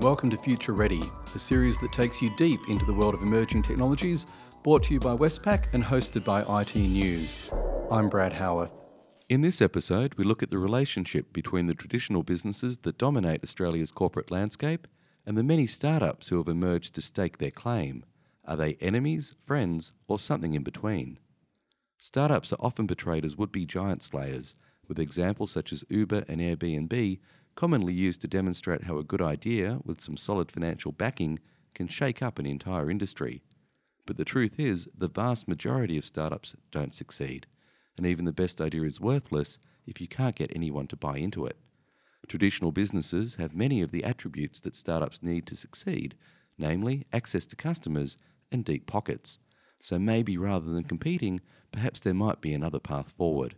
Welcome to Future Ready, a series that takes you deep into the world of emerging technologies, brought to you by Westpac and hosted by IT News. I'm Brad Howarth. In this episode, we look at the relationship between the traditional businesses that dominate Australia's corporate landscape and the many startups who have emerged to stake their claim. Are they enemies, friends, or something in between? Startups are often portrayed as would be giant slayers, with examples such as Uber and Airbnb commonly used to demonstrate how a good idea, with some solid financial backing, can shake up an entire industry. But the truth is, the vast majority of startups don't succeed, and even the best idea is worthless if you can't get anyone to buy into it. Traditional businesses have many of the attributes that startups need to succeed, namely access to customers and deep pockets. So maybe rather than competing, perhaps there might be another path forward.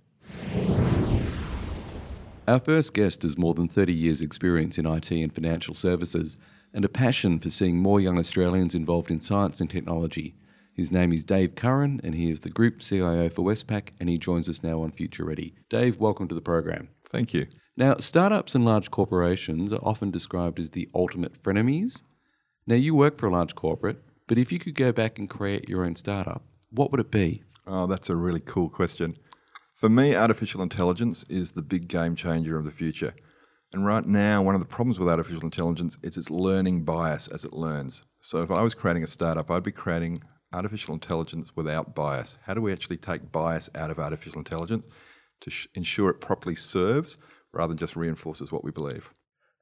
Our first guest has more than 30 years' experience in IT and financial services and a passion for seeing more young Australians involved in science and technology. His name is Dave Curran, and he is the Group CIO for Westpac, and he joins us now on Future Ready. Dave, welcome to the program. Thank you. Now, startups and large corporations are often described as the ultimate frenemies. Now, you work for a large corporate, but if you could go back and create your own startup, what would it be? Oh, that's a really cool question. For me, artificial intelligence is the big game changer of the future. And right now, one of the problems with artificial intelligence is its learning bias as it learns. So if I was creating a startup, I'd be creating artificial intelligence without bias. How do we actually take bias out of artificial intelligence to sh- ensure it properly serves rather than just reinforces what we believe?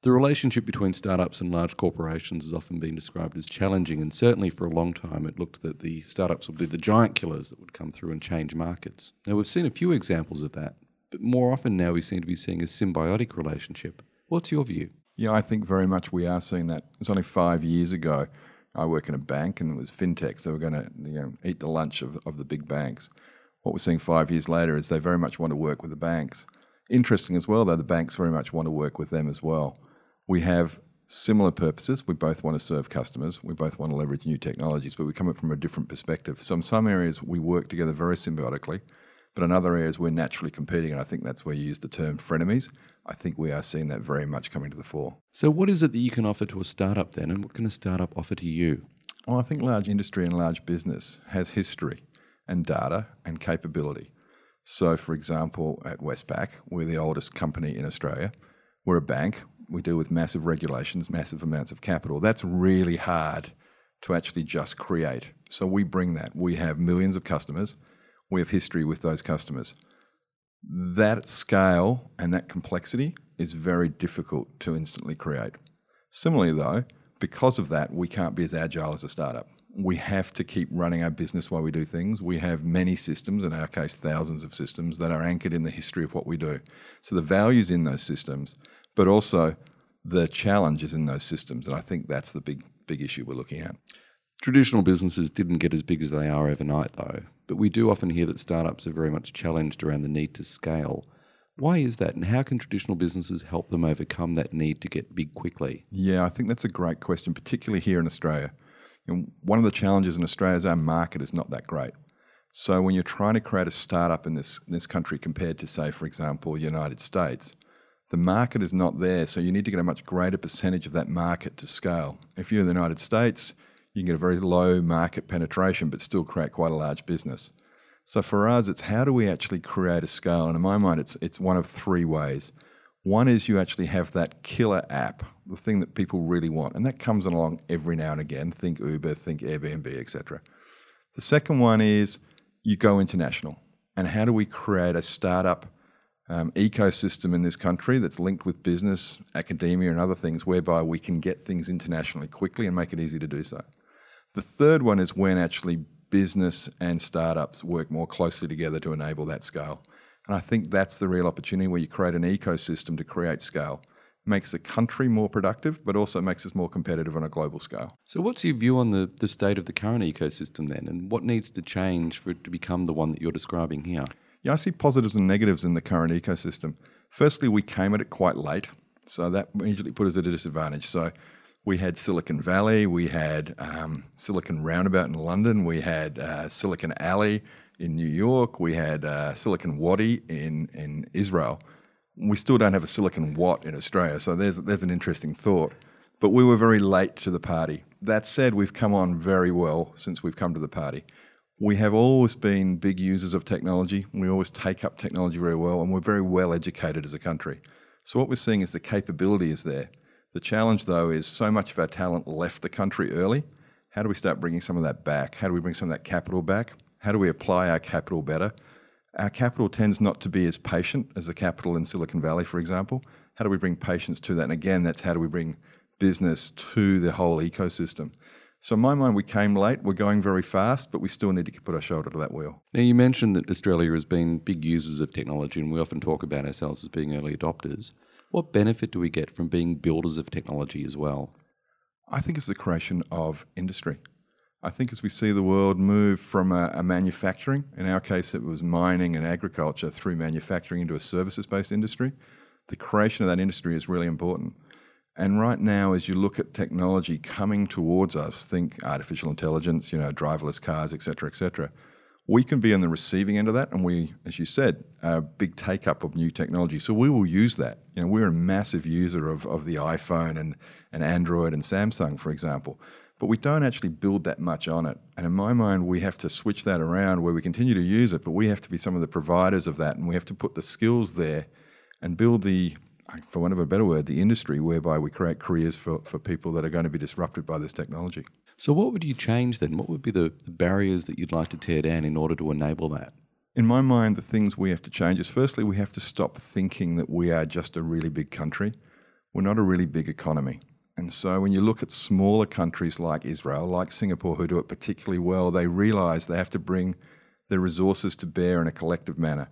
The relationship between startups and large corporations has often been described as challenging, and certainly for a long time it looked that the startups would be the giant killers that would come through and change markets. Now, we've seen a few examples of that, but more often now we seem to be seeing a symbiotic relationship. What's your view? Yeah, I think very much we are seeing that. It's only five years ago. I work in a bank and it was fintechs. They were going to you know, eat the lunch of, of the big banks. What we're seeing five years later is they very much want to work with the banks. Interesting as well, though, the banks very much want to work with them as well. We have similar purposes. We both want to serve customers. We both want to leverage new technologies, but we come at from a different perspective. So in some areas, we work together very symbiotically, but in other areas, we're naturally competing. And I think that's where you use the term frenemies. I think we are seeing that very much coming to the fore. So, what is it that you can offer to a startup then, and what can a startup offer to you? Well, I think large industry and large business has history and data and capability. So, for example, at Westpac, we're the oldest company in Australia. We're a bank we deal with massive regulations, massive amounts of capital. That's really hard to actually just create. So we bring that. We have millions of customers. We have history with those customers. That scale and that complexity is very difficult to instantly create. Similarly, though, because of that, we can't be as agile as a startup. We have to keep running our business while we do things. We have many systems, in our case, thousands of systems, that are anchored in the history of what we do. So the values in those systems but also the challenges in those systems. And I think that's the big, big issue we're looking at. Traditional businesses didn't get as big as they are overnight, though. But we do often hear that startups are very much challenged around the need to scale. Why is that, and how can traditional businesses help them overcome that need to get big quickly? Yeah, I think that's a great question, particularly here in Australia. And one of the challenges in Australia is our market is not that great. So when you're trying to create a startup in this, in this country compared to, say, for example, the United States, the market is not there, so you need to get a much greater percentage of that market to scale. If you're in the United States, you can get a very low market penetration, but still create quite a large business. So for us, it's how do we actually create a scale? And in my mind, it's it's one of three ways. One is you actually have that killer app, the thing that people really want, and that comes along every now and again. Think Uber, think Airbnb, etc. The second one is you go international, and how do we create a startup? Um, ecosystem in this country that's linked with business, academia, and other things, whereby we can get things internationally quickly and make it easy to do so. The third one is when actually business and startups work more closely together to enable that scale. And I think that's the real opportunity where you create an ecosystem to create scale. makes the country more productive, but also makes us more competitive on a global scale. So, what's your view on the, the state of the current ecosystem then, and what needs to change for it to become the one that you're describing here? Yeah, I see positives and negatives in the current ecosystem. Firstly, we came at it quite late, so that immediately put us at a disadvantage. So we had Silicon Valley, we had um, Silicon Roundabout in London, we had uh, Silicon Alley in New York, we had uh, Silicon Wadi in, in Israel. We still don't have a Silicon Watt in Australia, so there's, there's an interesting thought. but we were very late to the party. That said, we've come on very well since we've come to the party. We have always been big users of technology. We always take up technology very well, and we're very well educated as a country. So, what we're seeing is the capability is there. The challenge, though, is so much of our talent left the country early. How do we start bringing some of that back? How do we bring some of that capital back? How do we apply our capital better? Our capital tends not to be as patient as the capital in Silicon Valley, for example. How do we bring patience to that? And again, that's how do we bring business to the whole ecosystem. So in my mind, we came late. We're going very fast, but we still need to put our shoulder to that wheel. Now, you mentioned that Australia has been big users of technology, and we often talk about ourselves as being early adopters. What benefit do we get from being builders of technology as well? I think it's the creation of industry. I think as we see the world move from a, a manufacturing, in our case it was mining and agriculture, through manufacturing into a services based industry, the creation of that industry is really important. And right now, as you look at technology coming towards us, think artificial intelligence, you know, driverless cars, et cetera, et cetera, we can be on the receiving end of that. And we, as you said, are a big take up of new technology. So we will use that. You know, we're a massive user of, of the iPhone and, and Android and Samsung, for example. But we don't actually build that much on it. And in my mind, we have to switch that around where we continue to use it, but we have to be some of the providers of that. And we have to put the skills there and build the for want of a better word, the industry whereby we create careers for, for people that are going to be disrupted by this technology. So, what would you change then? What would be the, the barriers that you'd like to tear down in order to enable that? In my mind, the things we have to change is firstly, we have to stop thinking that we are just a really big country. We're not a really big economy. And so, when you look at smaller countries like Israel, like Singapore, who do it particularly well, they realize they have to bring their resources to bear in a collective manner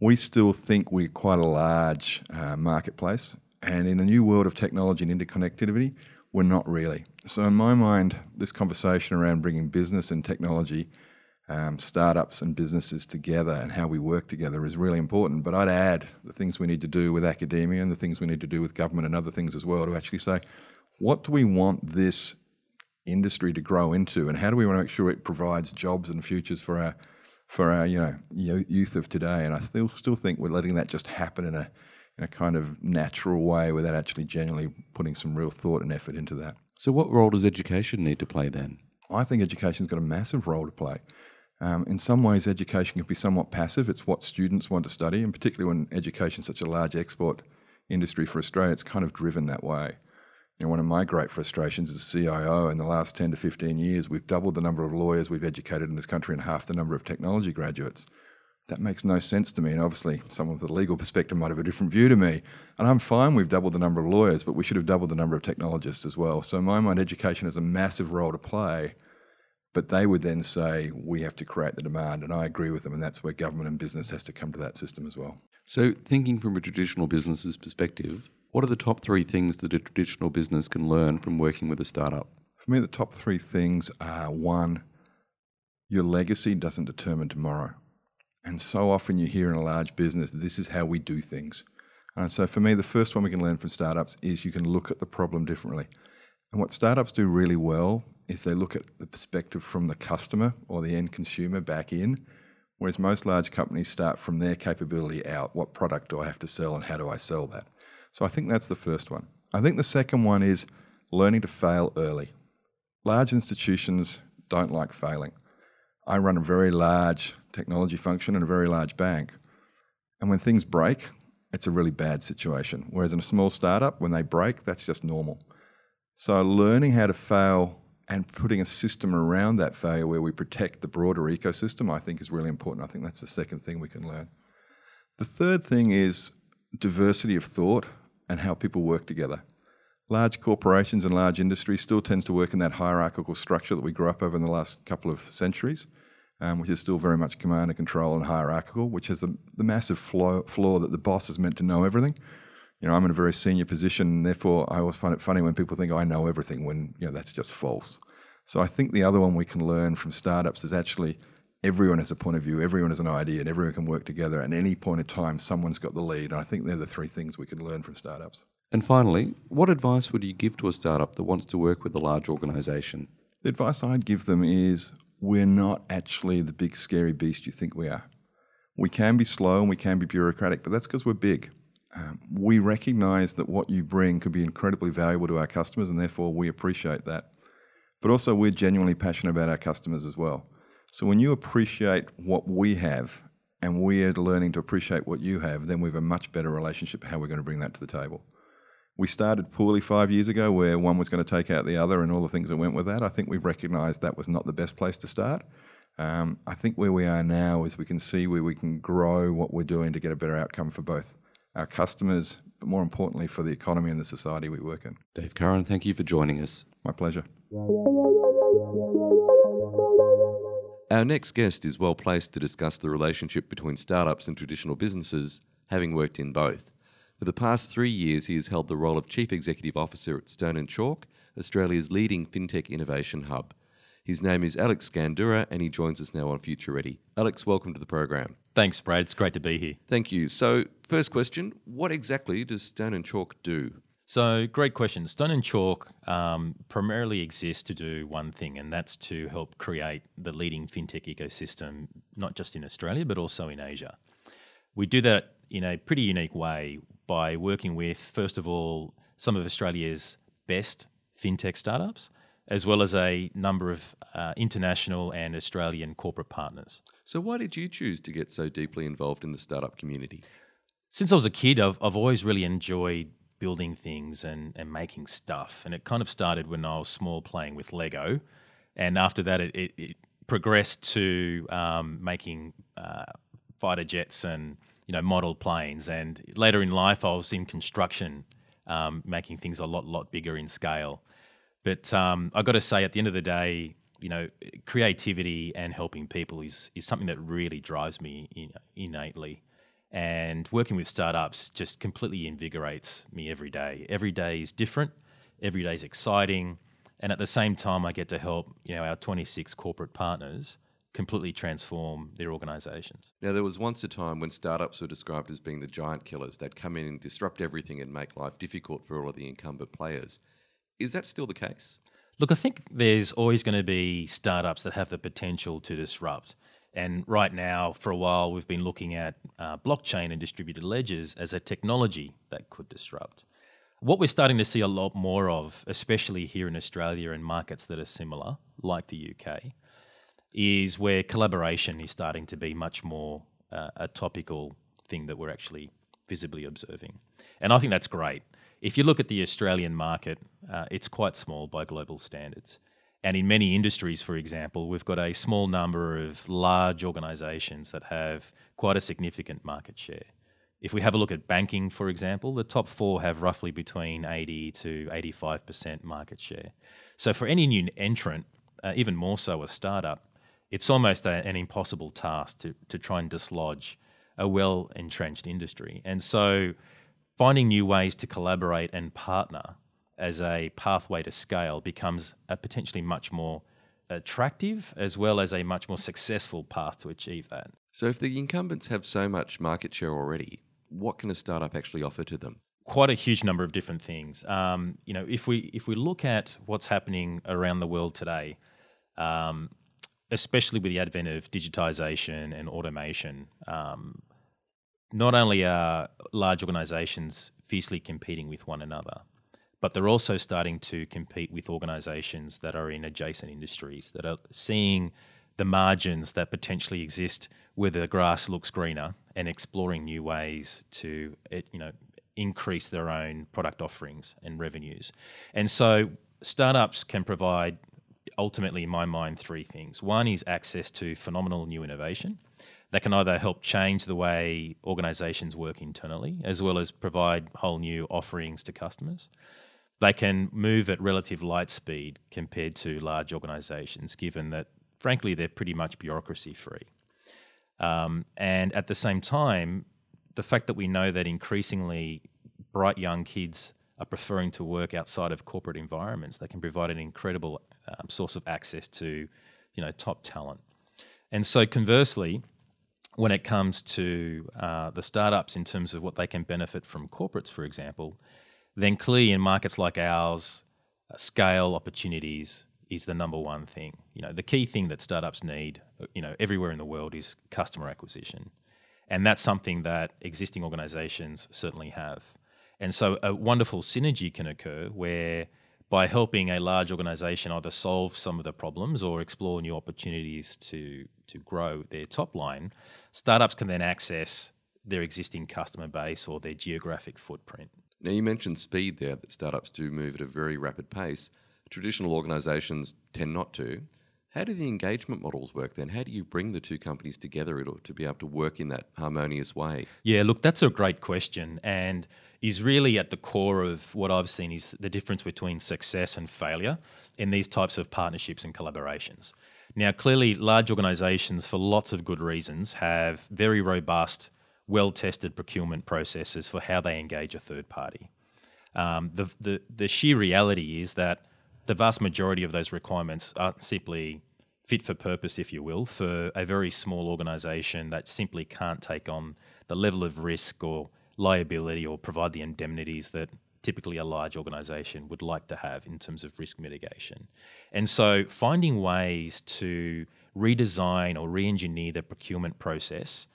we still think we're quite a large uh, marketplace. And in the new world of technology and interconnectivity, we're not really. So, in my mind, this conversation around bringing business and technology, um, startups and businesses together and how we work together is really important. But I'd add the things we need to do with academia and the things we need to do with government and other things as well to actually say, what do we want this industry to grow into and how do we want to make sure it provides jobs and futures for our for our you know youth of today. And I still still think we're letting that just happen in a in a kind of natural way without actually genuinely putting some real thought and effort into that. So, what role does education need to play then? I think education's got a massive role to play. Um, in some ways, education can be somewhat passive. It's what students want to study, and particularly when education is such a large export industry for Australia, it's kind of driven that way. You know, one of my great frustrations as a CIO in the last 10 to 15 years, we've doubled the number of lawyers we've educated in this country and half the number of technology graduates. That makes no sense to me. And obviously, someone with a legal perspective might have a different view to me. And I'm fine we've doubled the number of lawyers, but we should have doubled the number of technologists as well. So, in my mind, education has a massive role to play. But they would then say, we have to create the demand. And I agree with them. And that's where government and business has to come to that system as well. So, thinking from a traditional business's perspective, what are the top three things that a traditional business can learn from working with a startup? For me, the top three things are one, your legacy doesn't determine tomorrow. And so often you hear in a large business, this is how we do things. And so for me, the first one we can learn from startups is you can look at the problem differently. And what startups do really well is they look at the perspective from the customer or the end consumer back in, whereas most large companies start from their capability out. What product do I have to sell and how do I sell that? So I think that's the first one. I think the second one is learning to fail early. Large institutions don't like failing. I run a very large technology function in a very large bank. And when things break, it's a really bad situation. Whereas in a small startup, when they break, that's just normal. So learning how to fail and putting a system around that failure where we protect the broader ecosystem, I think is really important. I think that's the second thing we can learn. The third thing is diversity of thought and how people work together. Large corporations and large industries still tends to work in that hierarchical structure that we grew up over in the last couple of centuries, um, which is still very much command and control and hierarchical, which has the, the massive flaw, flaw that the boss is meant to know everything. You know, I'm in a very senior position, and therefore I always find it funny when people think I know everything when you know that's just false. So I think the other one we can learn from startups is actually everyone has a point of view, everyone has an idea, and everyone can work together. At any point in time, someone's got the lead. And I think they're the three things we can learn from startups. And finally, what advice would you give to a startup that wants to work with a large organisation? The advice I'd give them is we're not actually the big scary beast you think we are. We can be slow and we can be bureaucratic, but that's because we're big. um, we recognize that what you bring could be incredibly valuable to our customers, and therefore we appreciate that. But also, we're genuinely passionate about our customers as well. So when you appreciate what we have and we're learning to appreciate what you have, then we have a much better relationship how we're going to bring that to the table. We started poorly five years ago where one was going to take out the other and all the things that went with that. I think we've recognised that was not the best place to start. Um, I think where we are now is we can see where we can grow what we're doing to get a better outcome for both our customers, but more importantly for the economy and the society we work in. Dave Curran, thank you for joining us. My pleasure. Our next guest is well placed to discuss the relationship between startups and traditional businesses, having worked in both. For the past three years, he has held the role of Chief Executive Officer at Stone and Chalk, Australia's leading fintech innovation hub. His name is Alex Scandurra, and he joins us now on Future Ready. Alex, welcome to the program. Thanks, Brad. It's great to be here. Thank you. So, first question What exactly does Stone and Chalk do? So, great question. Stone and Chalk um, primarily exists to do one thing, and that's to help create the leading fintech ecosystem, not just in Australia, but also in Asia. We do that in a pretty unique way by working with, first of all, some of Australia's best fintech startups, as well as a number of uh, international and Australian corporate partners. So, why did you choose to get so deeply involved in the startup community? Since I was a kid, I've, I've always really enjoyed building things and, and making stuff. And it kind of started when I was small playing with Lego. And after that, it, it, it progressed to um, making uh, fighter jets and you know model planes. And later in life, I was in construction, um, making things a lot lot bigger in scale. But um, I got to say, at the end of the day, you know, creativity and helping people is is something that really drives me in, innately and working with startups just completely invigorates me every day. Every day is different, every day is exciting, and at the same time, I get to help you know our 26 corporate partners completely transform their organizations. Now, there was once a time when startups were described as being the giant killers. They'd come in and disrupt everything and make life difficult for all of the incumbent players. Is that still the case? Look, I think there's always going to be startups that have the potential to disrupt. And right now, for a while, we've been looking at uh, blockchain and distributed ledgers as a technology that could disrupt. What we're starting to see a lot more of, especially here in Australia and markets that are similar, like the UK, is where collaboration is starting to be much more uh, a topical thing that we're actually visibly observing. And I think that's great. If you look at the Australian market, uh, it's quite small by global standards. And in many industries, for example, we've got a small number of large organizations that have quite a significant market share. If we have a look at banking, for example, the top four have roughly between 80 to 85% market share. So for any new entrant, uh, even more so a startup, it's almost a, an impossible task to, to try and dislodge a well entrenched industry. And so finding new ways to collaborate and partner as a pathway to scale becomes a potentially much more attractive as well as a much more successful path to achieve that. So, if the incumbents have so much market share already, what can a startup actually offer to them? Quite a huge number of different things. Um, you know, if we if we look at what's happening around the world today, um, especially with the advent of digitization and automation, um, not only are large organizations fiercely competing with one another, but they're also starting to compete with organizations that are in adjacent industries that are seeing the margins that potentially exist where the grass looks greener and exploring new ways to you know increase their own product offerings and revenues. And so startups can provide ultimately in my mind three things. One is access to phenomenal new innovation that can either help change the way organizations work internally as well as provide whole new offerings to customers they can move at relative light speed compared to large organizations, given that, frankly, they're pretty much bureaucracy free. Um, and at the same time, the fact that we know that increasingly bright young kids are preferring to work outside of corporate environments, they can provide an incredible um, source of access to, you know, top talent. And so, conversely, when it comes to uh, the startups in terms of what they can benefit from corporates, for example, then clearly in markets like ours, uh, scale opportunities is the number one thing. You know, the key thing that startups need, uh, you know, everywhere in the world is customer acquisition. And that's something that existing organizations certainly have. And so a wonderful synergy can occur where by helping a large organization either solve some of the problems or explore new opportunities to, to grow their top line, startups can then access their existing customer base or their geographic footprint. Now, you mentioned speed there, that startups do move at a very rapid pace. Traditional organizations tend not to. How do the engagement models work then? How do you bring the two companies together to be able to work in that harmonious way? Yeah, look, that's a great question. And is really at the core of what I've seen is the difference between success and failure in these types of partnerships and collaborations. Now, clearly, large organizations, for lots of good reasons, have very robust, well tested procurement processes for how they engage a third party. Um, the, the, the sheer reality is that the vast majority of those requirements aren't simply fit for purpose, if you will, for a very small organization that simply can't take on the level of risk or liability or provide the indemnities that typically a large organization would like to have in terms of risk mitigation. And so finding ways to redesign or re engineer the procurement process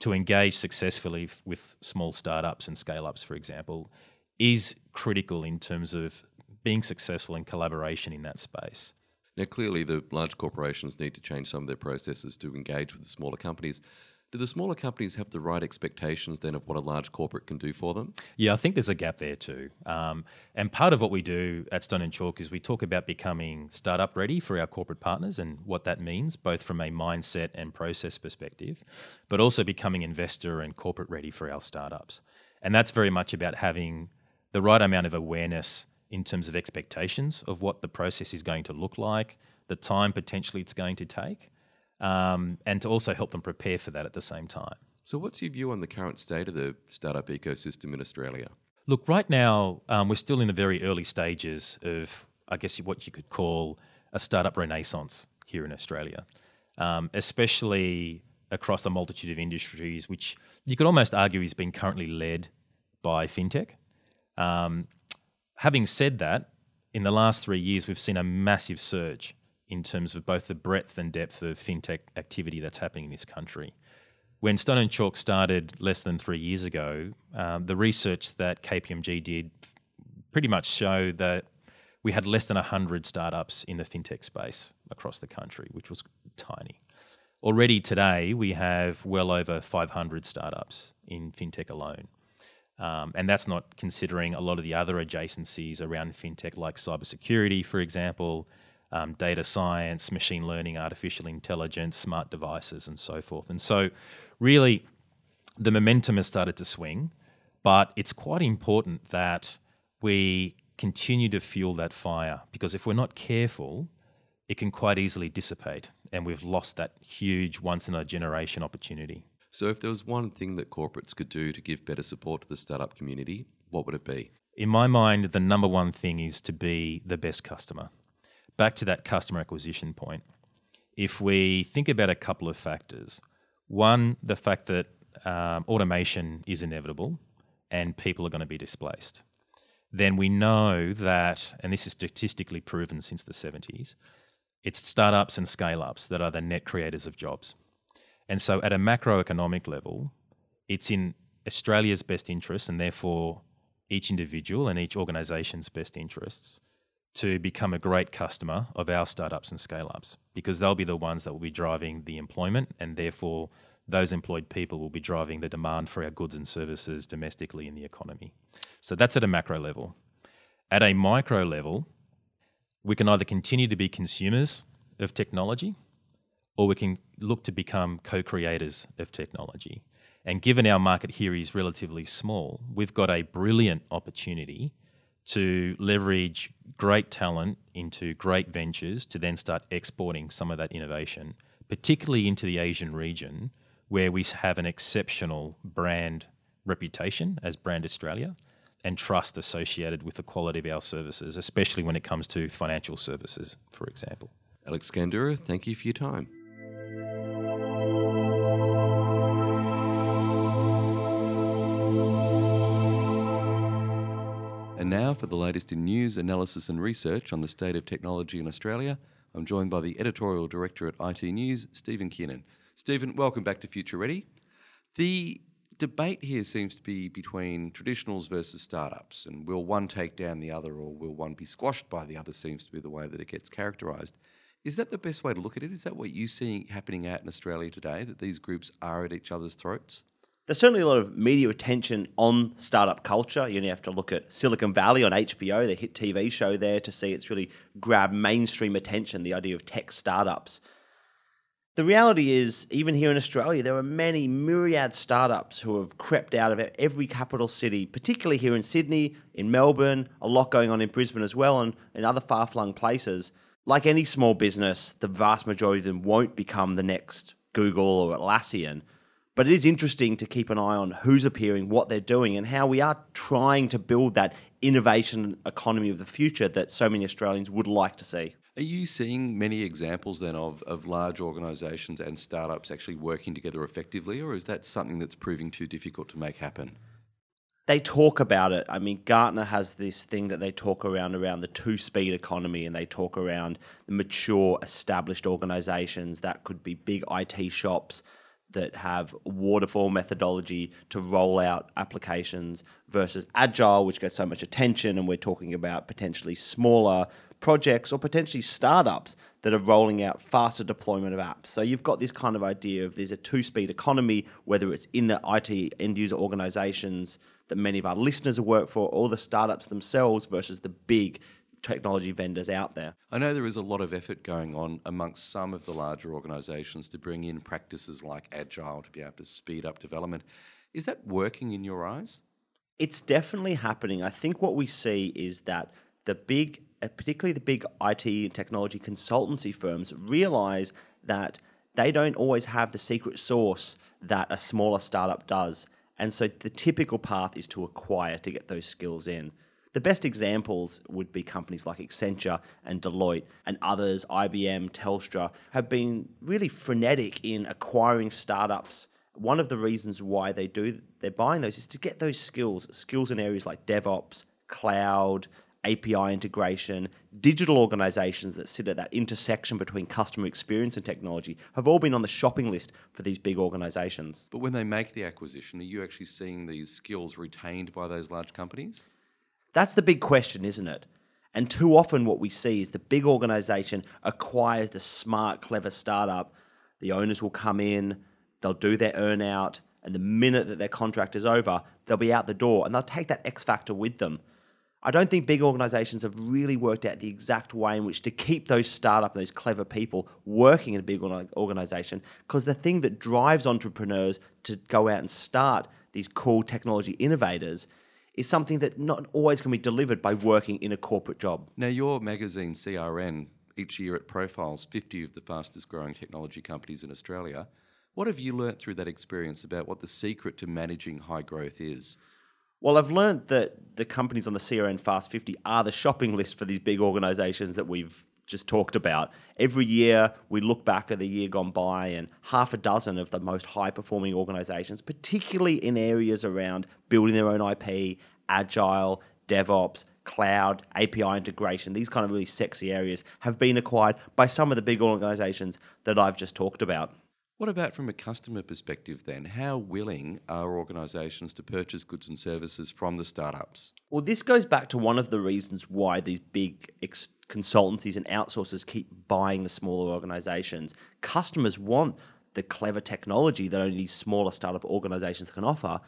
to engage successfully with small startups and scale ups, for example, is critical in terms of being successful in collaboration in that space. Now, clearly, the large corporations need to change some of their processes to engage with the smaller companies. Do the smaller companies have the right expectations then of what a large corporate can do for them? Yeah, I think there's a gap there too. Um, and part of what we do at Stone and Chalk is we talk about becoming startup ready for our corporate partners and what that means, both from a mindset and process perspective, but also becoming investor and corporate ready for our startups. And that's very much about having the right amount of awareness in terms of expectations of what the process is going to look like, the time potentially it's going to take um, and to also help them prepare for that at the same time. So, what's your view on the current state of the startup ecosystem in Australia? Look, right now, um, we're still in the very early stages of, I guess, what you could call a startup renaissance here in Australia, um, especially across a multitude of industries, which you could almost argue is being currently led by fintech. Um, having said that, in the last three years, we've seen a massive surge in terms of both the breadth and depth of fintech activity that's happening in this country. When Stone and Chalk started less than three years ago, um, the research that KPMG did pretty much showed that we had less than 100 startups in the fintech space across the country, which was tiny. Already today, we have well over 500 startups in fintech alone. Um, and that's not considering a lot of the other adjacencies around fintech, like cybersecurity, for example, um, data science, machine learning, artificial intelligence, smart devices, and so forth. And so, really, the momentum has started to swing, but it's quite important that we continue to fuel that fire because if we're not careful, it can quite easily dissipate, and we've lost that huge once in a generation opportunity. So, if there was one thing that corporates could do to give better support to the startup community, what would it be? In my mind, the number one thing is to be the best customer back to that customer acquisition point, if we think about a couple of factors, one, the fact that um, automation is inevitable and people are going to be displaced, then we know that, and this is statistically proven since the 70s, it's startups and scale ups that are the net creators of jobs. And so, at a macroeconomic level, it's in Australia's best interests and therefore each individual and each organisation's best interests to become a great customer of our startups and scale ups because they'll be the ones that will be driving the employment and therefore those employed people will be driving the demand for our goods and services domestically in the economy. So that's at a macro level. At a micro level, we can either continue to be consumers of technology or we can look to become co creators of technology. And given our market here is relatively small, we've got a brilliant opportunity to leverage great talent into great ventures to then start exporting some of that innovation, particularly into the Asian region, where we have an exceptional brand reputation as Brand Australia and trust associated with the quality of our services, especially when it comes to financial services, for example. Alex Scandurra, thank you for your time. For the latest in news, analysis, and research on the state of technology in Australia, I'm joined by the editorial director at IT News, Stephen Kiernan. Stephen, welcome back to Future Ready. The debate here seems to be between traditionals versus startups, and will one take down the other or will one be squashed by the other, seems to be the way that it gets characterised. Is that the best way to look at it? Is that what you see happening out in Australia today, that these groups are at each other's throats? There's certainly a lot of media attention on startup culture. You only have to look at Silicon Valley on HBO, the hit TV show there, to see it's really grabbed mainstream attention, the idea of tech startups. The reality is, even here in Australia, there are many myriad startups who have crept out of every capital city, particularly here in Sydney, in Melbourne, a lot going on in Brisbane as well, and in other far flung places. Like any small business, the vast majority of them won't become the next Google or Atlassian. But it is interesting to keep an eye on who's appearing, what they're doing, and how we are trying to build that innovation economy of the future that so many Australians would like to see. Are you seeing many examples then of, of large organisations and startups actually working together effectively, or is that something that's proving too difficult to make happen? They talk about it. I mean, Gartner has this thing that they talk around around the two-speed economy, and they talk around the mature, established organisations that could be big IT shops that have waterfall methodology to roll out applications versus agile, which gets so much attention, and we're talking about potentially smaller projects or potentially startups that are rolling out faster deployment of apps. So you've got this kind of idea of there's a two-speed economy, whether it's in the IT end user organizations that many of our listeners worked for, or the startups themselves versus the big technology vendors out there. I know there is a lot of effort going on amongst some of the larger organisations to bring in practices like agile to be able to speed up development. Is that working in your eyes? It's definitely happening. I think what we see is that the big uh, particularly the big IT and technology consultancy firms, realize that they don't always have the secret sauce that a smaller startup does. And so the typical path is to acquire to get those skills in. The best examples would be companies like Accenture and Deloitte and others, IBM, Telstra, have been really frenetic in acquiring startups. One of the reasons why they do they're buying those is to get those skills, skills in areas like DevOps, cloud, API integration, digital organizations that sit at that intersection between customer experience and technology have all been on the shopping list for these big organizations. But when they make the acquisition, are you actually seeing these skills retained by those large companies? That's the big question, isn't it? And too often, what we see is the big organization acquires the smart, clever startup. The owners will come in, they'll do their earnout, and the minute that their contract is over, they'll be out the door and they'll take that X factor with them. I don't think big organizations have really worked out the exact way in which to keep those startup, those clever people working in a big organization. Because the thing that drives entrepreneurs to go out and start these cool technology innovators is something that not always can be delivered by working in a corporate job. Now, your magazine, CRN, each year it profiles 50 of the fastest growing technology companies in Australia. What have you learnt through that experience about what the secret to managing high growth is? Well, I've learnt that the companies on the CRN Fast 50 are the shopping list for these big organizations that we've just talked about. Every year, we look back at the year gone by, and half a dozen of the most high performing organizations, particularly in areas around building their own IP, agile, DevOps, cloud, API integration, these kind of really sexy areas, have been acquired by some of the big organizations that I've just talked about. What about from a customer perspective then? How willing are organisations to purchase goods and services from the startups? Well, this goes back to one of the reasons why these big ex- consultancies and outsourcers keep buying the smaller organisations. Customers want the clever technology that only smaller startup organisations can offer,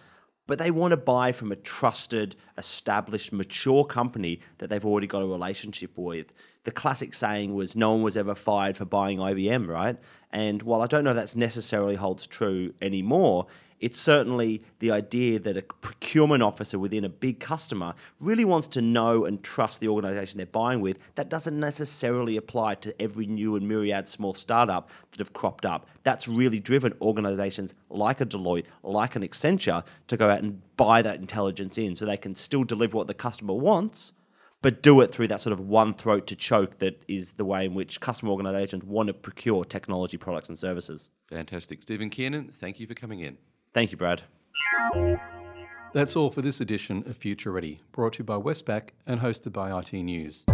but they want to buy from a trusted, established, mature company that they've already got a relationship with. The classic saying was, no one was ever fired for buying IBM, right? And while I don't know that's necessarily holds true anymore, it's certainly the idea that a procurement officer within a big customer really wants to know and trust the organization they're buying with. That doesn't necessarily apply to every new and myriad small startup that have cropped up. That's really driven organizations like a Deloitte, like an Accenture, to go out and buy that intelligence in so they can still deliver what the customer wants but do it through that sort of one throat to choke that is the way in which customer organizations want to procure technology products and services. Fantastic. Stephen Kiernan, thank you for coming in. Thank you, Brad. That's all for this edition of Future Ready, brought to you by Westpac and hosted by IT News.